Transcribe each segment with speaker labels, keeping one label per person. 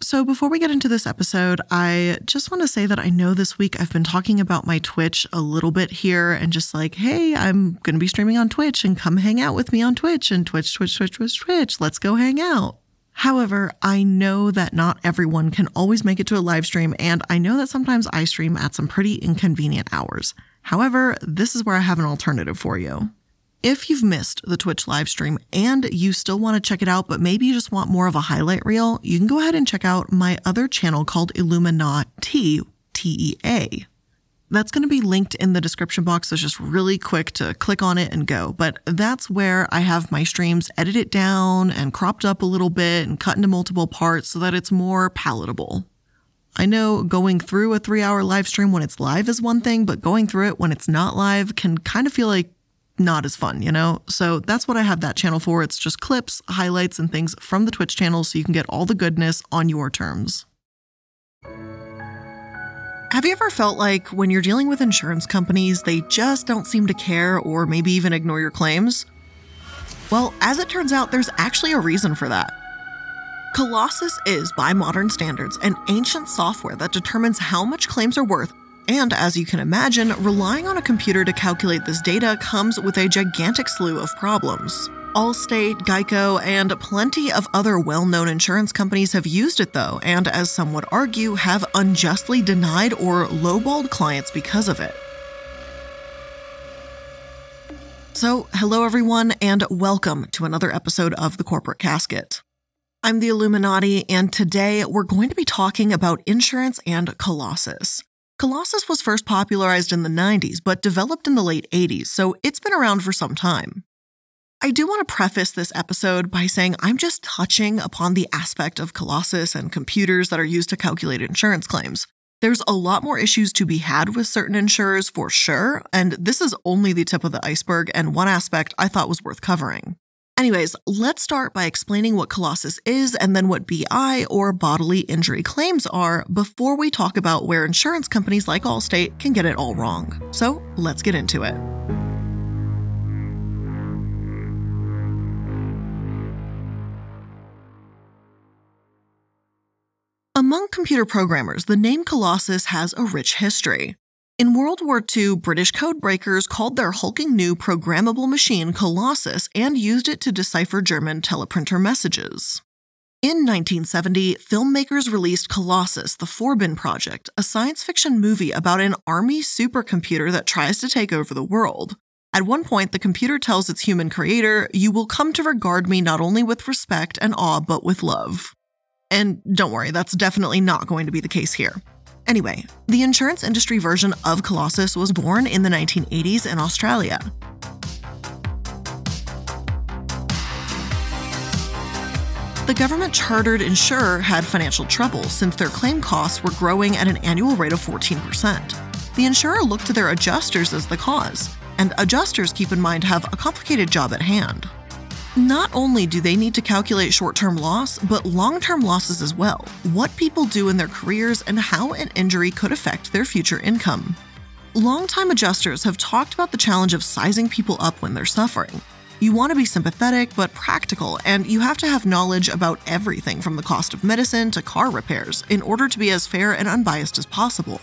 Speaker 1: So, before we get into this episode, I just want to say that I know this week I've been talking about my Twitch a little bit here and just like, hey, I'm going to be streaming on Twitch and come hang out with me on Twitch and Twitch, Twitch, Twitch, Twitch, Twitch. Let's go hang out. However, I know that not everyone can always make it to a live stream, and I know that sometimes I stream at some pretty inconvenient hours. However, this is where I have an alternative for you. If you've missed the Twitch live stream and you still want to check it out, but maybe you just want more of a highlight reel, you can go ahead and check out my other channel called Illuminati, T E A. That's going to be linked in the description box. So it's just really quick to click on it and go. But that's where I have my streams edited down and cropped up a little bit and cut into multiple parts so that it's more palatable. I know going through a three hour live stream when it's live is one thing, but going through it when it's not live can kind of feel like not as fun, you know? So that's what I have that channel for. It's just clips, highlights, and things from the Twitch channel so you can get all the goodness on your terms. Have you ever felt like when you're dealing with insurance companies, they just don't seem to care or maybe even ignore your claims? Well, as it turns out, there's actually a reason for that. Colossus is, by modern standards, an ancient software that determines how much claims are worth and as you can imagine, relying on a computer to calculate this data comes with a gigantic slew of problems. Allstate, Geico, and plenty of other well known insurance companies have used it though, and as some would argue, have unjustly denied or lowballed clients because of it. So, hello everyone, and welcome to another episode of The Corporate Casket. I'm the iilluminaughtii, and today we're going to be talking about insurance and Colossus. Colossus was first popularized in the 90s, but developed in the late 80s, so it's been around for some time. I do want to preface this episode by saying I'm just touching upon the aspect of Colossus and computers that are used to calculate insurance claims. There's a lot more issues to be had with certain insurers for sure, and this is only the tip of the iceberg and one aspect I thought was worth covering. Anyways, let's start by explaining what Colossus is and then what BI or bodily injury claims are before we talk about where insurance companies like Allstate can get it all wrong. So let's get into it. Among computer programmers, the name Colossus has a rich history. In World War II, British codebreakers called their hulking new programmable machine Colossus and used it to decipher German teleprinter messages. In 1970, filmmakers released Colossus, the Forbin Project, a science fiction movie about an army supercomputer that tries to take over the world. At one point, the computer tells its human creator, You will come to regard me not only with respect and awe, but with love. And don't worry, that's definitely not going to be the case here. Anyway, the insurance industry version of Colossus was born in the 1980s in Australia. The government chartered insurer had financial trouble since their claim costs were growing at an annual rate of 14%. The insurer looked to their adjusters as the cause, and adjusters, keep in mind, have a complicated job at hand. Not only do they need to calculate short term loss, but long term losses as well, what people do in their careers, and how an injury could affect their future income. Longtime adjusters have talked about the challenge of sizing people up when they're suffering. You want to be sympathetic but practical, and you have to have knowledge about everything from the cost of medicine to car repairs in order to be as fair and unbiased as possible.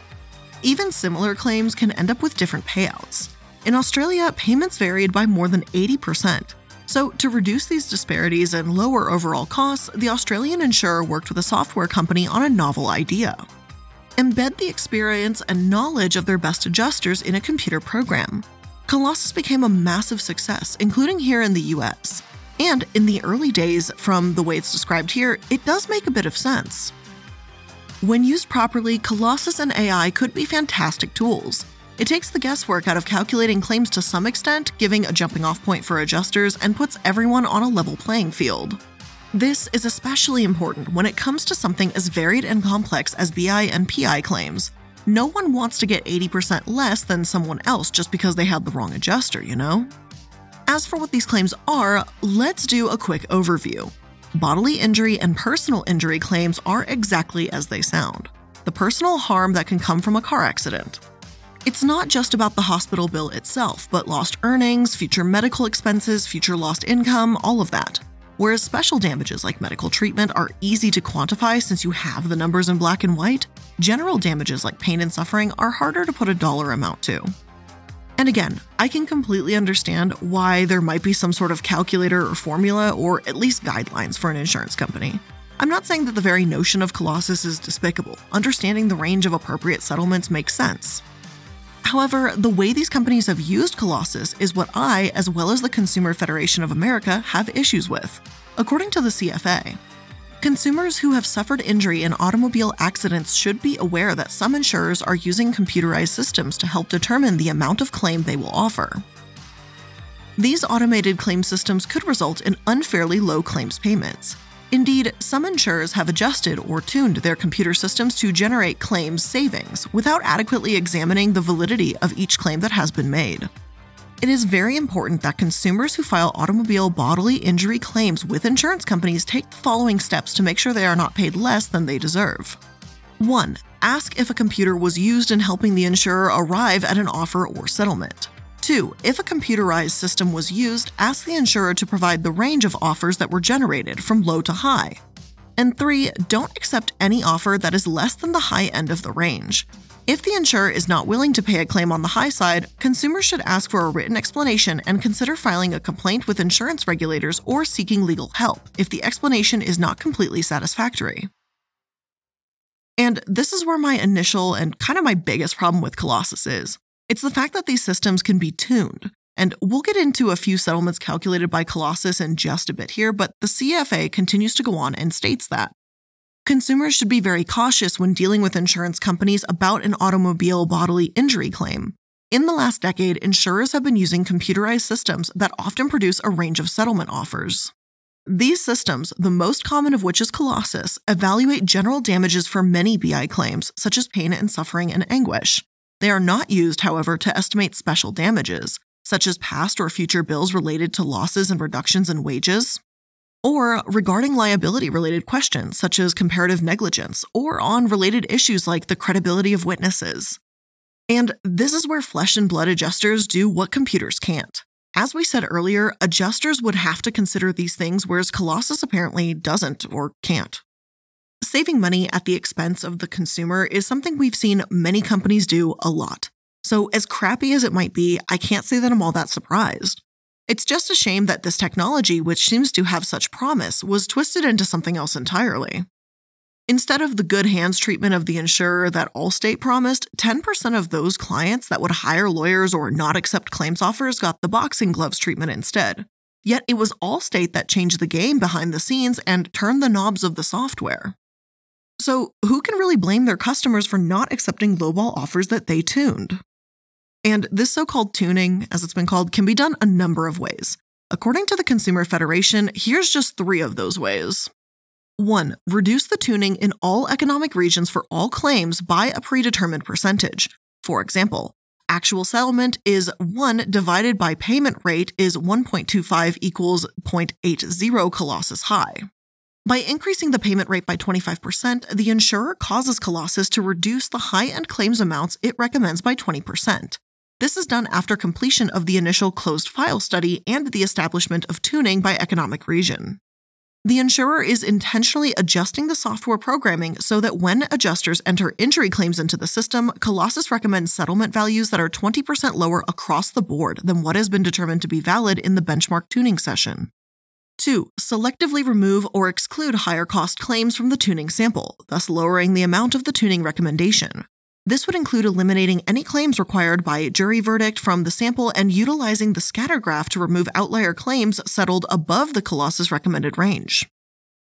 Speaker 1: Even similar claims can end up with different payouts. In Australia, payments varied by more than 80%, so, to reduce these disparities and lower overall costs, the Australian insurer worked with a software company on a novel idea. Embed the experience and knowledge of their best adjusters in a computer program. Colossus became a massive success, including here in the US. And in the early days, from the way it's described here, it does make a bit of sense. When used properly, Colossus and AI could be fantastic tools. It takes the guesswork out of calculating claims to some extent, giving a jumping off point for adjusters, and puts everyone on a level playing field. This is especially important when it comes to something as varied and complex as BI and PI claims. No one wants to get 80% less than someone else just because they had the wrong adjuster, you know? As for what these claims are, let's do a quick overview. Bodily injury and personal injury claims are exactly as they sound the personal harm that can come from a car accident. It's not just about the hospital bill itself, but lost earnings, future medical expenses, future lost income, all of that. Whereas special damages like medical treatment are easy to quantify since you have the numbers in black and white, general damages like pain and suffering are harder to put a dollar amount to. And again, I can completely understand why there might be some sort of calculator or formula or at least guidelines for an insurance company. I'm not saying that the very notion of Colossus is despicable. Understanding the range of appropriate settlements makes sense. However, the way these companies have used Colossus is what I, as well as the Consumer Federation of America, have issues with. According to the CFA, consumers who have suffered injury in automobile accidents should be aware that some insurers are using computerized systems to help determine the amount of claim they will offer. These automated claim systems could result in unfairly low claims payments. Indeed, some insurers have adjusted or tuned their computer systems to generate claims savings without adequately examining the validity of each claim that has been made. It is very important that consumers who file automobile bodily injury claims with insurance companies take the following steps to make sure they are not paid less than they deserve. 1. Ask if a computer was used in helping the insurer arrive at an offer or settlement. 2. If a computerized system was used, ask the insurer to provide the range of offers that were generated from low to high. And 3. Don't accept any offer that is less than the high end of the range. If the insurer is not willing to pay a claim on the high side, consumers should ask for a written explanation and consider filing a complaint with insurance regulators or seeking legal help if the explanation is not completely satisfactory. And this is where my initial and kind of my biggest problem with Colossus is. It's the fact that these systems can be tuned. And we'll get into a few settlements calculated by Colossus in just a bit here, but the CFA continues to go on and states that consumers should be very cautious when dealing with insurance companies about an automobile bodily injury claim. In the last decade, insurers have been using computerized systems that often produce a range of settlement offers. These systems, the most common of which is Colossus, evaluate general damages for many BI claims, such as pain and suffering and anguish. They are not used, however, to estimate special damages, such as past or future bills related to losses and reductions in wages, or regarding liability related questions such as comparative negligence, or on related issues like the credibility of witnesses. And this is where flesh and blood adjusters do what computers can't. As we said earlier, adjusters would have to consider these things, whereas Colossus apparently doesn't or can't. Saving money at the expense of the consumer is something we've seen many companies do a lot. So, as crappy as it might be, I can't say that I'm all that surprised. It's just a shame that this technology, which seems to have such promise, was twisted into something else entirely. Instead of the good hands treatment of the insurer that Allstate promised, 10% of those clients that would hire lawyers or not accept claims offers got the boxing gloves treatment instead. Yet it was Allstate that changed the game behind the scenes and turned the knobs of the software. So, who can really blame their customers for not accepting lowball offers that they tuned? And this so called tuning, as it's been called, can be done a number of ways. According to the Consumer Federation, here's just three of those ways. 1. Reduce the tuning in all economic regions for all claims by a predetermined percentage. For example, actual settlement is 1 divided by payment rate is 1.25 equals 0.80 Colossus high. By increasing the payment rate by 25%, the insurer causes Colossus to reduce the high end claims amounts it recommends by 20%. This is done after completion of the initial closed file study and the establishment of tuning by economic region. The insurer is intentionally adjusting the software programming so that when adjusters enter injury claims into the system, Colossus recommends settlement values that are 20% lower across the board than what has been determined to be valid in the benchmark tuning session. 2. Selectively remove or exclude higher cost claims from the tuning sample, thus lowering the amount of the tuning recommendation. This would include eliminating any claims required by jury verdict from the sample and utilizing the scatter graph to remove outlier claims settled above the Colossus recommended range.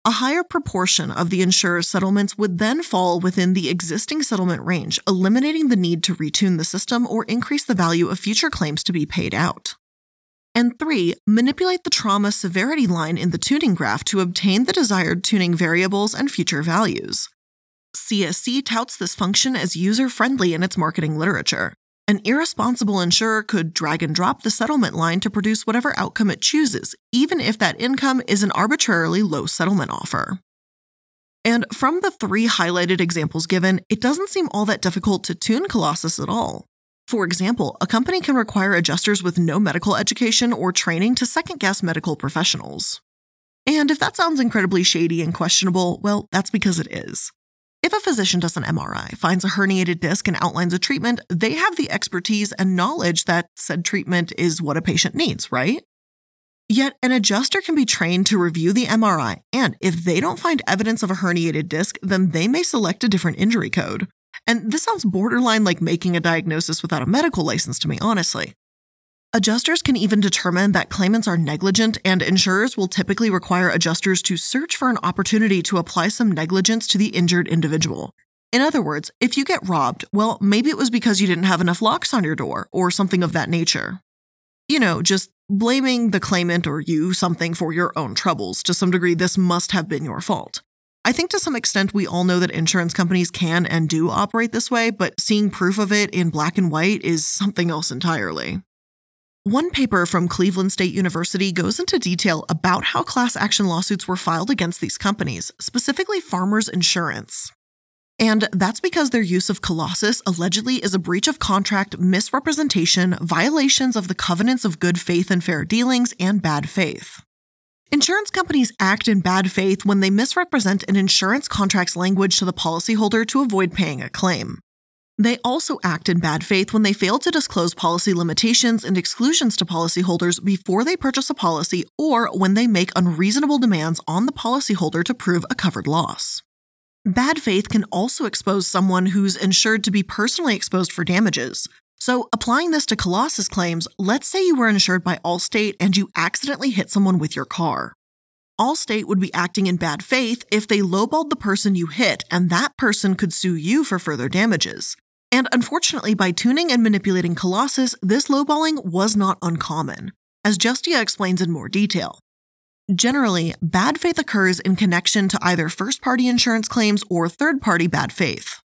Speaker 1: A higher proportion of the insurer's settlements would then fall within the existing settlement range, eliminating the need to retune the system or increase the value of future claims to be paid out. And three, manipulate the trauma severity line in the tuning graph to obtain the desired tuning variables and future values. CSC touts this function as user friendly in its marketing literature. An irresponsible insurer could drag and drop the settlement line to produce whatever outcome it chooses, even if that income is an arbitrarily low settlement offer. And from the three highlighted examples given, it doesn't seem all that difficult to tune Colossus at all. For example, a company can require adjusters with no medical education or training to second guess medical professionals. And if that sounds incredibly shady and questionable, well, that's because it is. If a physician does an MRI, finds a herniated disc, and outlines a treatment, they have the expertise and knowledge that said treatment is what a patient needs, right? Yet, an adjuster can be trained to review the MRI, and if they don't find evidence of a herniated disc, then they may select a different injury code. And this sounds borderline like making a diagnosis without a medical license to me, honestly. Adjusters can even determine that claimants are negligent, and insurers will typically require adjusters to search for an opportunity to apply some negligence to the injured individual. In other words, if you get robbed, well, maybe it was because you didn't have enough locks on your door, or something of that nature. You know, just blaming the claimant or you something for your own troubles. To some degree, this must have been your fault. I think to some extent we all know that insurance companies can and do operate this way, but seeing proof of it in black and white is something else entirely. One paper from Cleveland State University goes into detail about how class action lawsuits were filed against these companies, specifically Farmers Insurance. And that's because their use of Colossus allegedly is a breach of contract, misrepresentation, violations of the covenants of good faith and fair dealings, and bad faith. Insurance companies act in bad faith when they misrepresent an insurance contract's language to the policyholder to avoid paying a claim. They also act in bad faith when they fail to disclose policy limitations and exclusions to policyholders before they purchase a policy or when they make unreasonable demands on the policyholder to prove a covered loss. Bad faith can also expose someone who's insured to be personally exposed for damages, so, applying this to Colossus claims, let's say you were insured by Allstate and you accidentally hit someone with your car. Allstate would be acting in bad faith if they lowballed the person you hit, and that person could sue you for further damages. And unfortunately, by tuning and manipulating Colossus, this lowballing was not uncommon, as Justia explains in more detail. Generally, bad faith occurs in connection to either first party insurance claims or third party bad faith.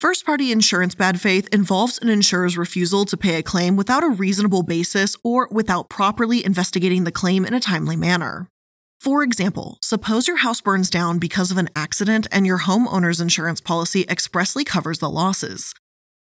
Speaker 1: First party insurance bad faith involves an insurer's refusal to pay a claim without a reasonable basis or without properly investigating the claim in a timely manner. For example, suppose your house burns down because of an accident and your homeowner's insurance policy expressly covers the losses.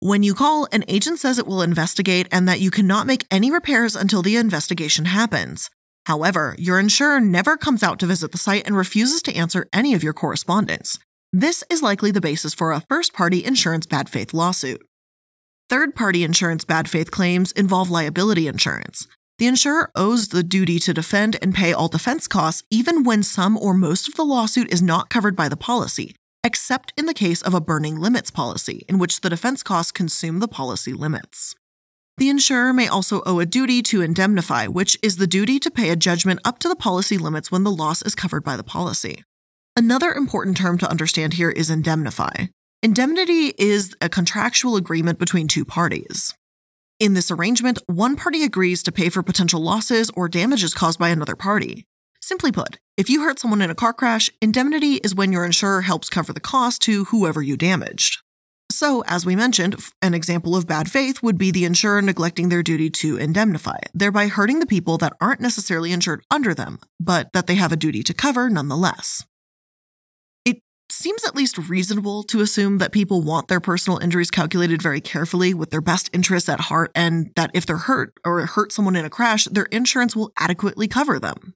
Speaker 1: When you call, an agent says it will investigate and that you cannot make any repairs until the investigation happens. However, your insurer never comes out to visit the site and refuses to answer any of your correspondence. This is likely the basis for a first party insurance bad faith lawsuit. Third party insurance bad faith claims involve liability insurance. The insurer owes the duty to defend and pay all defense costs even when some or most of the lawsuit is not covered by the policy, except in the case of a burning limits policy, in which the defense costs consume the policy limits. The insurer may also owe a duty to indemnify, which is the duty to pay a judgment up to the policy limits when the loss is covered by the policy. Another important term to understand here is indemnify. Indemnity is a contractual agreement between two parties. In this arrangement, one party agrees to pay for potential losses or damages caused by another party. Simply put, if you hurt someone in a car crash, indemnity is when your insurer helps cover the cost to whoever you damaged. So, as we mentioned, an example of bad faith would be the insurer neglecting their duty to indemnify, thereby hurting the people that aren't necessarily insured under them, but that they have a duty to cover nonetheless seems at least reasonable to assume that people want their personal injuries calculated very carefully with their best interests at heart, and that if they're hurt or hurt someone in a crash, their insurance will adequately cover them.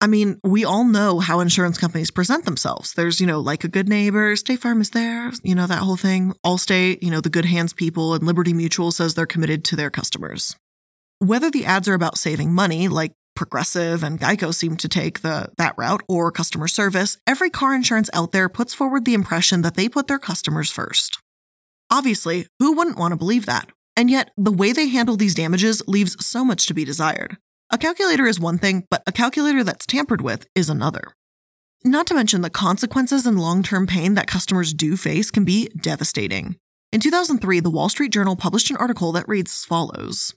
Speaker 1: I mean, we all know how insurance companies present themselves. There's, you know, like a good neighbor, State Farm is there, you know, that whole thing. Allstate, you know, the good hands people, and Liberty Mutual says they're committed to their customers. Whether the ads are about saving money, like Progressive and Geico seem to take the that route or customer service, every car insurance out there puts forward the impression that they put their customers first. Obviously, who wouldn't want to believe that? And yet, the way they handle these damages leaves so much to be desired. A calculator is one thing, but a calculator that's tampered with is another. Not to mention the consequences and long term pain that customers do face can be devastating. In 2003, the Wall Street Journal published an article that reads as follows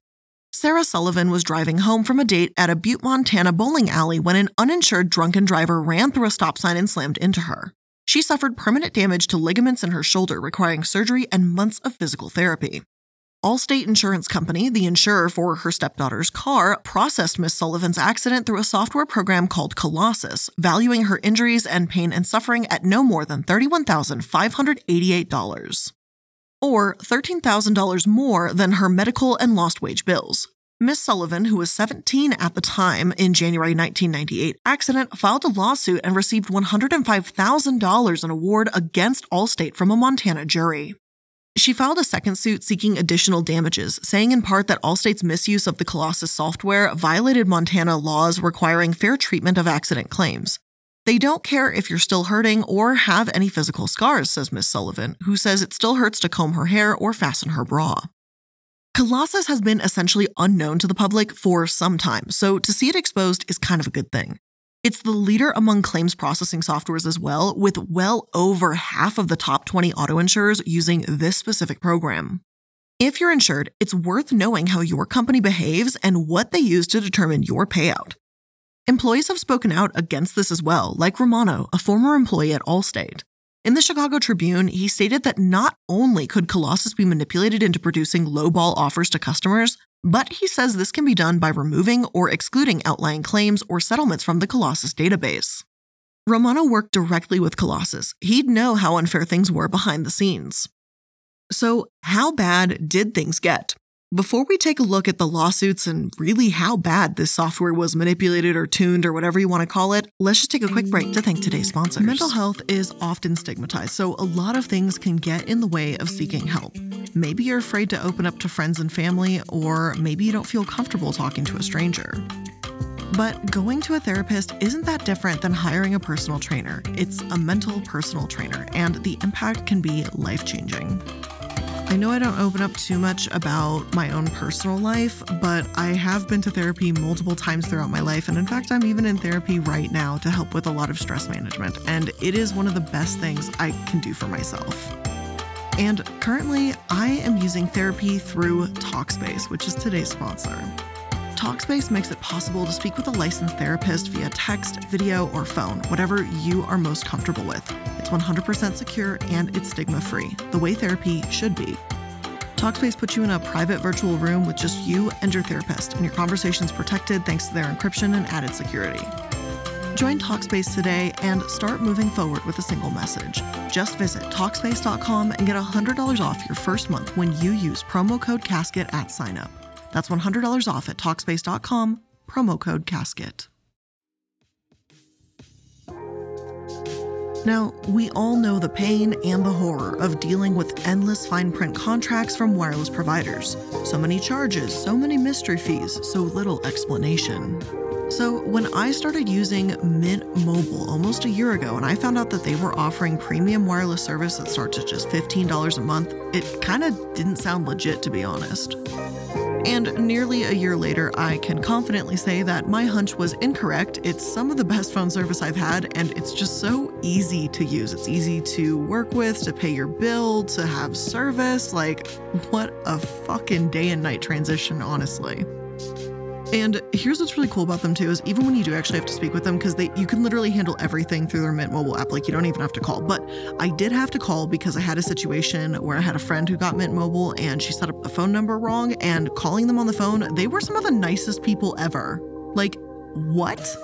Speaker 1: Sarah Sullivan was driving home from a date at a Butte, Montana bowling alley when an uninsured drunken driver ran through a stop sign and slammed into her. She suffered permanent damage to ligaments in her shoulder, requiring surgery and months of physical therapy. Allstate Insurance Company, the insurer for her stepdaughter's car, processed Miss Sullivan's accident through a software program called Colossus, valuing her injuries and pain and suffering at no more than $31,588. Or $13,000 more than her medical and lost wage bills. Miss Sullivan, who was 17 at the time in January 1998 accident, filed a lawsuit and received $105,000 in award against Allstate from a Montana jury. She filed a second suit seeking additional damages, saying in part that Allstate's misuse of the Colossus software violated Montana laws requiring fair treatment of accident claims. They don't care if you're still hurting or have any physical scars, says Miss Sullivan, who says it still hurts to comb her hair or fasten her bra. Colossus has been essentially unknown to the public for some time, so to see it exposed is kind of a good thing. It's the leader among claims processing softwares as well, with well over half of the top 20 auto insurers using this specific program. If you're insured, it's worth knowing how your company behaves and what they use to determine your payout. Employees have spoken out against this as well, like Romano, a former employee at Allstate. In the Chicago Tribune, he stated that not only could Colossus be manipulated into producing lowball offers to customers, but he says this can be done by removing or excluding outlying claims or settlements from the Colossus database. Romano worked directly with Colossus. He'd know how unfair things were behind the scenes. So, how bad did things get? Before we take a look at the lawsuits and really how bad this software was manipulated or tuned or whatever you want to call it, let's just take a quick break to thank today's sponsors. Mental health is often stigmatized, so a lot of things can get in the way of seeking help. Maybe you're afraid to open up to friends and family, or maybe you don't feel comfortable talking to a stranger. But going to a therapist isn't that different than hiring a personal trainer. It's a mental personal trainer, and the impact can be life changing. I know I don't open up too much about my own personal life, but I have been to therapy multiple times throughout my life. And in fact, I'm even in therapy right now to help with a lot of stress management. And it is one of the best things I can do for myself. And currently, I am using therapy through Talkspace, which is today's sponsor. Talkspace makes it possible to speak with a licensed therapist via text, video, or phone, whatever you are most comfortable with. It's 100% secure and it's stigma free, the way therapy should be. Talkspace puts you in a private virtual room with just you and your therapist, and your conversation's protected thanks to their encryption and added security. Join Talkspace today and start moving forward with a single message. Just visit Talkspace.com and get $100 off your first month when you use promo code CASKET at signup. That's $100 off at Talkspace.com, promo code CASKET. Now, we all know the pain and the horror of dealing with endless fine print contracts from wireless providers. So many charges, so many mystery fees, so little explanation. So, when I started using Mint Mobile almost a year ago and I found out that they were offering premium wireless service that starts at just $15 a month, it kind of didn't sound legit to be honest. And nearly a year later, I can confidently say that my hunch was incorrect. It's some of the best phone service I've had, and it's just so easy to use. It's easy to work with, to pay your bill, to have service. Like, what a fucking day and night transition, honestly. And here's what's really cool about them too is even when you do actually have to speak with them because they you can literally handle everything through their Mint mobile app like you don't even have to call. But I did have to call because I had a situation where I had a friend who got Mint mobile and she set up the phone number wrong and calling them on the phone, they were some of the nicest people ever. Like what?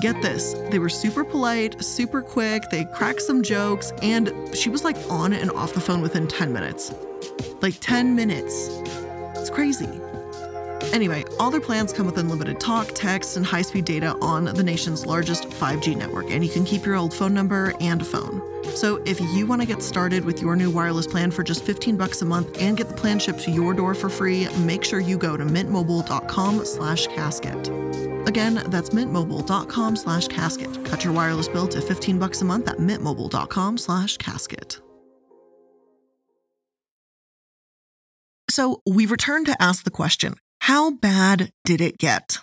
Speaker 1: Get this, they were super polite, super quick, they cracked some jokes, and she was like on and off the phone within 10 minutes. Like 10 minutes. It's crazy. Anyway, all their plans come with unlimited talk, text, and high speed data on the nation's largest 5G network, and you can keep your old phone number and phone. So if you want to get started with your new wireless plan for just 15 bucks a month and get the plan shipped to your door for free, make sure you go to mintmobile.com slash casket. Again, that's mintmobile.com slash casket. Cut your wireless bill to 15 bucks a month at mintmobile.com slash casket. So we return to ask the question how bad did it get?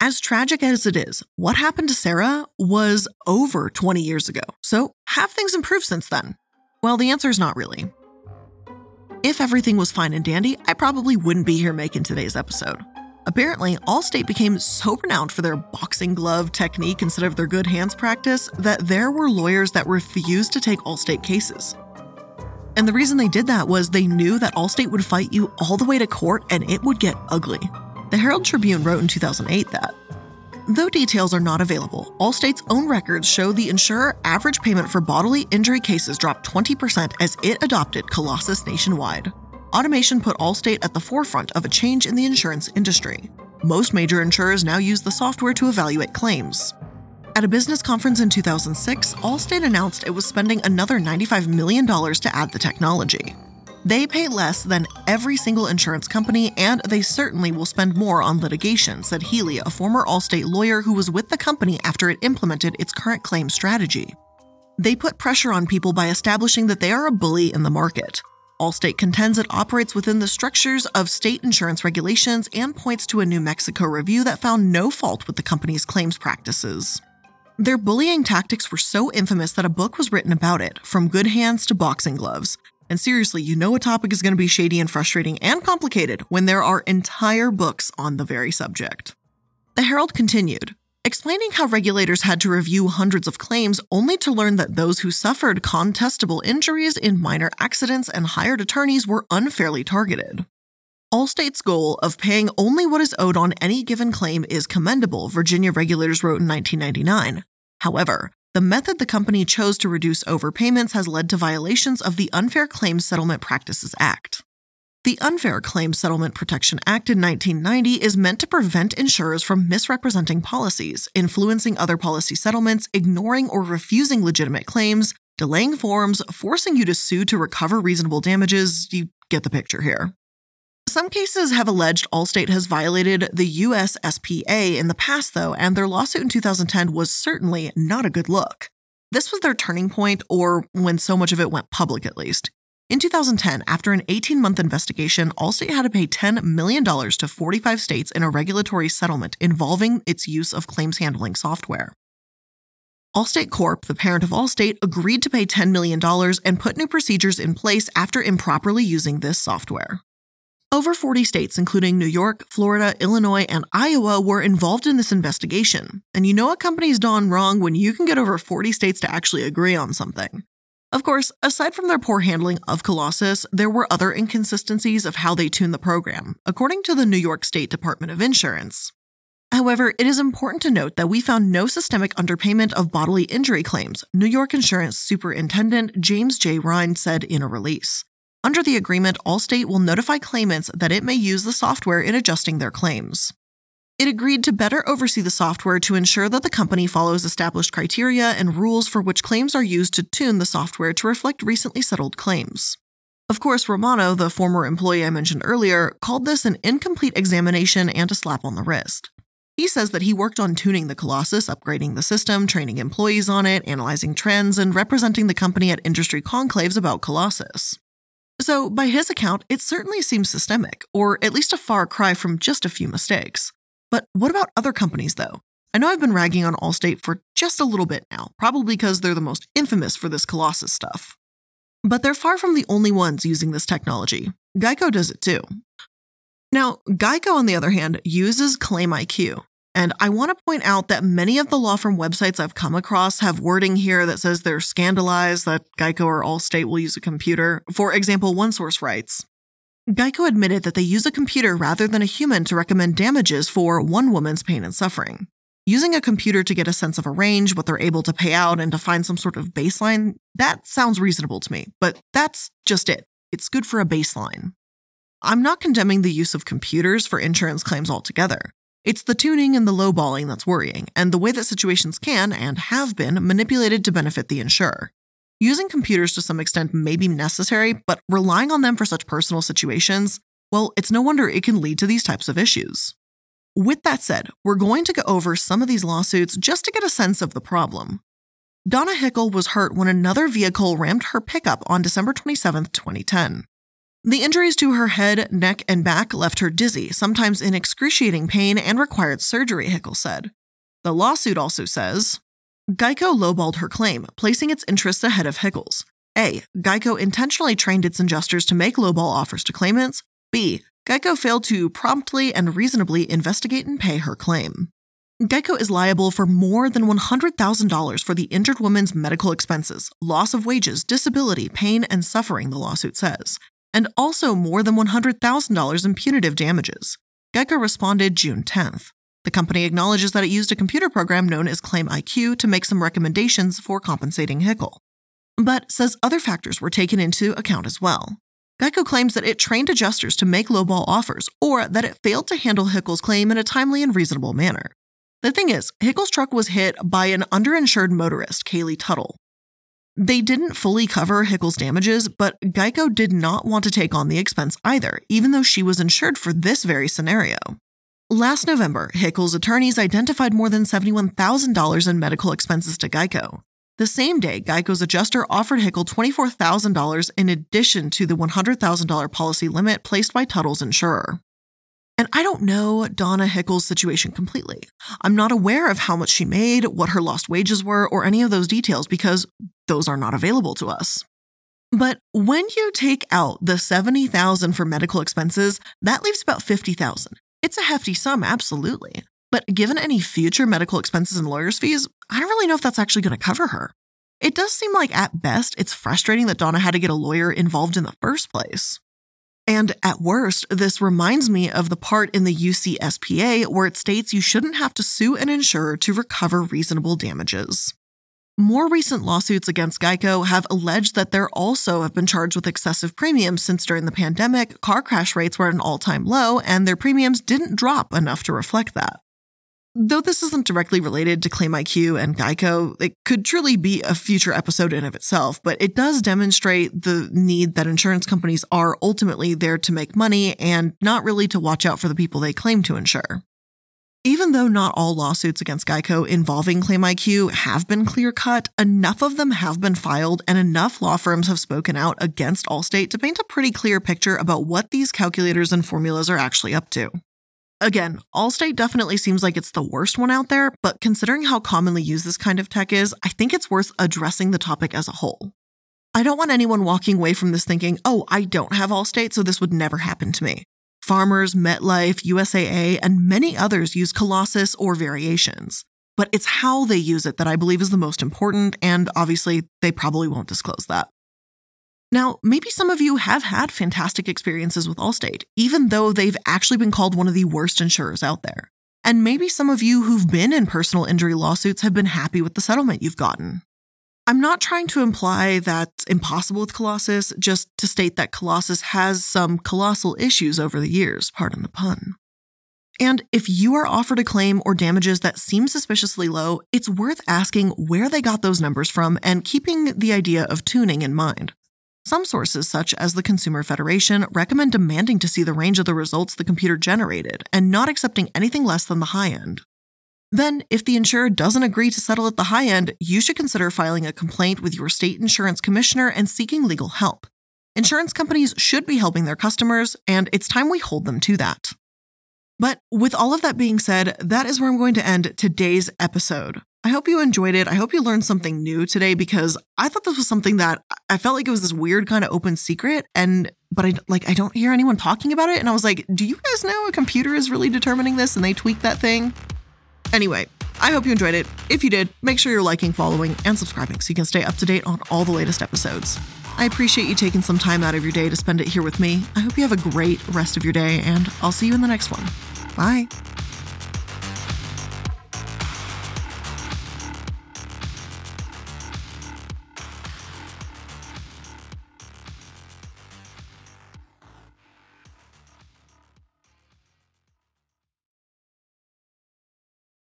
Speaker 1: As tragic as it is, what happened to Sarah was over 20 years ago. So, have things improved since then? Well, the answer is not really. If everything was fine and dandy, I probably wouldn't be here making today's episode. Apparently, Allstate became so renowned for their boxing glove technique instead of their good hands practice that there were lawyers that refused to take Allstate cases. And the reason they did that was they knew that Allstate would fight you all the way to court and it would get ugly. The Herald Tribune wrote in 2008 that. Though details are not available, Allstate's own records show the insurer average payment for bodily injury cases dropped 20% as it adopted Colossus nationwide. Automation put Allstate at the forefront of a change in the insurance industry. Most major insurers now use the software to evaluate claims. At a business conference in 2006, Allstate announced it was spending another $95 million to add the technology. They pay less than every single insurance company, and they certainly will spend more on litigation, said Healy, a former Allstate lawyer who was with the company after it implemented its current claim strategy. They put pressure on people by establishing that they are a bully in the market. Allstate contends it operates within the structures of state insurance regulations and points to a New Mexico review that found no fault with the company's claims practices. Their bullying tactics were so infamous that a book was written about it, from good hands to boxing gloves. And seriously, you know a topic is going to be shady and frustrating and complicated when there are entire books on the very subject. The Herald continued, explaining how regulators had to review hundreds of claims only to learn that those who suffered contestable injuries in minor accidents and hired attorneys were unfairly targeted. Allstate's goal of paying only what is owed on any given claim is commendable, Virginia regulators wrote in 1999. However, the method the company chose to reduce overpayments has led to violations of the Unfair Claims Settlement Practices Act. The Unfair Claims Settlement Protection Act in 1990 is meant to prevent insurers from misrepresenting policies, influencing other policy settlements, ignoring or refusing legitimate claims, delaying forms, forcing you to sue to recover reasonable damages. You get the picture here. Some cases have alleged Allstate has violated the USSPA in the past, though, and their lawsuit in 2010 was certainly not a good look. This was their turning point, or when so much of it went public at least. In 2010, after an 18 month investigation, Allstate had to pay $10 million to 45 states in a regulatory settlement involving its use of claims handling software. Allstate Corp, the parent of Allstate, agreed to pay $10 million and put new procedures in place after improperly using this software. Over 40 states, including New York, Florida, Illinois, and Iowa, were involved in this investigation. And you know a company's done wrong when you can get over 40 states to actually agree on something. Of course, aside from their poor handling of Colossus, there were other inconsistencies of how they tuned the program, according to the New York State Department of Insurance. However, it is important to note that we found no systemic underpayment of bodily injury claims, New York Insurance Superintendent James J. Wrynn said in a release. Under the agreement, Allstate will notify claimants that it may use the software in adjusting their claims. It agreed to better oversee the software to ensure that the company follows established criteria and rules for which claims are used to tune the software to reflect recently settled claims. Of course, Romano, the former employee I mentioned earlier, called this an incomplete examination and a slap on the wrist. He says that he worked on tuning the Colossus, upgrading the system, training employees on it, analyzing trends, and representing the company at industry conclaves about Colossus. So, by his account, it certainly seems systemic, or at least a far cry from just a few mistakes. But what about other companies, though? I know I've been ragging on Allstate for just a little bit now, probably because they're the most infamous for this Colossus stuff. But they're far from the only ones using this technology. Geico does it too. Now, Geico, on the other hand, uses Claim IQ, and I want to point out that many of the law firm websites I've come across have wording here that says they're scandalized that Geico or Allstate will use a computer. For example, one source writes Geico admitted that they use a computer rather than a human to recommend damages for one woman's pain and suffering. Using a computer to get a sense of a range, what they're able to pay out, and to find some sort of baseline, that sounds reasonable to me, but that's just it. It's good for a baseline. I'm not condemning the use of computers for insurance claims altogether. It's the tuning and the lowballing that's worrying, and the way that situations can and have been manipulated to benefit the insurer. Using computers to some extent may be necessary, but relying on them for such personal situations, well, it's no wonder it can lead to these types of issues. With that said, we're going to go over some of these lawsuits just to get a sense of the problem. Donna Hickel was hurt when another vehicle rammed her pickup on December 27, 2010. The injuries to her head, neck, and back left her dizzy, sometimes in excruciating pain, and required surgery, Hickel said. The lawsuit also says Geico lowballed her claim, placing its interests ahead of Hickel's. A. Geico intentionally trained its adjusters to make lowball offers to claimants. B. Geico failed to promptly and reasonably investigate and pay her claim. Geico is liable for more than $100,000 for the injured woman's medical expenses, loss of wages, disability, pain, and suffering, the lawsuit says, and also more than $100,000 in punitive damages. Geico responded June 10th. The company acknowledges that it used a computer program known as Claim IQ to make some recommendations for compensating Hickel, but says other factors were taken into account as well. Geico claims that it trained adjusters to make lowball offers or that it failed to handle Hickel's claim in a timely and reasonable manner. The thing is, Hickel's truck was hit by an underinsured motorist, Kaylee Tuttle. They didn't fully cover Hickel's damages, but Geico did not want to take on the expense either, even though she was insured for this very scenario. Last November, Hickel's attorneys identified more than $71,000 in medical expenses to Geico. The same day, Geico's adjuster offered Hickel $24,000 in addition to the $100,000 policy limit placed by Tuttle's insurer. And I don't know Donna Hickel's situation completely. I'm not aware of how much she made, what her lost wages were, or any of those details because those are not available to us. But when you take out the 70,000 for medical expenses, that leaves about 50,000. It's a hefty sum, absolutely. But given any future medical expenses and lawyers' fees, I don't really know if that's actually going to cover her. It does seem like at best it's frustrating that Donna had to get a lawyer involved in the first place. And at worst, this reminds me of the part in the UCSPA where it states you shouldn't have to sue an insurer to recover reasonable damages. More recent lawsuits against Geico have alleged that they also have been charged with excessive premiums since during the pandemic, car crash rates were at an all time low and their premiums didn't drop enough to reflect that. Though this isn't directly related to Claim IQ and Geico, it could truly be a future episode in of itself, but it does demonstrate the need that insurance companies are ultimately there to make money and not really to watch out for the people they claim to insure. Even though not all lawsuits against Geico involving Claim IQ have been clear cut, enough of them have been filed and enough law firms have spoken out against Allstate to paint a pretty clear picture about what these calculators and formulas are actually up to. Again, Allstate definitely seems like it's the worst one out there, but considering how commonly used this kind of tech is, I think it's worth addressing the topic as a whole. I don't want anyone walking away from this thinking, oh, I don't have Allstate, so this would never happen to me. Farmers, MetLife, USAA, and many others use Colossus or variations. But it's how they use it that I believe is the most important, and obviously, they probably won't disclose that. Now, maybe some of you have had fantastic experiences with Allstate, even though they've actually been called one of the worst insurers out there. And maybe some of you who've been in personal injury lawsuits have been happy with the settlement you've gotten. I'm not trying to imply that's impossible with Colossus, just to state that Colossus has some colossal issues over the years, pardon the pun. And if you are offered a claim or damages that seem suspiciously low, it's worth asking where they got those numbers from and keeping the idea of tuning in mind. Some sources, such as the Consumer Federation, recommend demanding to see the range of the results the computer generated and not accepting anything less than the high end. Then, if the insurer doesn't agree to settle at the high end, you should consider filing a complaint with your state insurance commissioner and seeking legal help. Insurance companies should be helping their customers, and it's time we hold them to that. But with all of that being said, that is where I'm going to end today's episode. I hope you enjoyed it. I hope you learned something new today because I thought this was something that I felt like it was this weird kind of open secret and but I like I don't hear anyone talking about it and I was like, "Do you guys know a computer is really determining this and they tweak that thing?" Anyway, I hope you enjoyed it. If you did, make sure you're liking, following, and subscribing so you can stay up to date on all the latest episodes. I appreciate you taking some time out of your day to spend it here with me. I hope you have a great rest of your day, and I'll see you in the next one. Bye.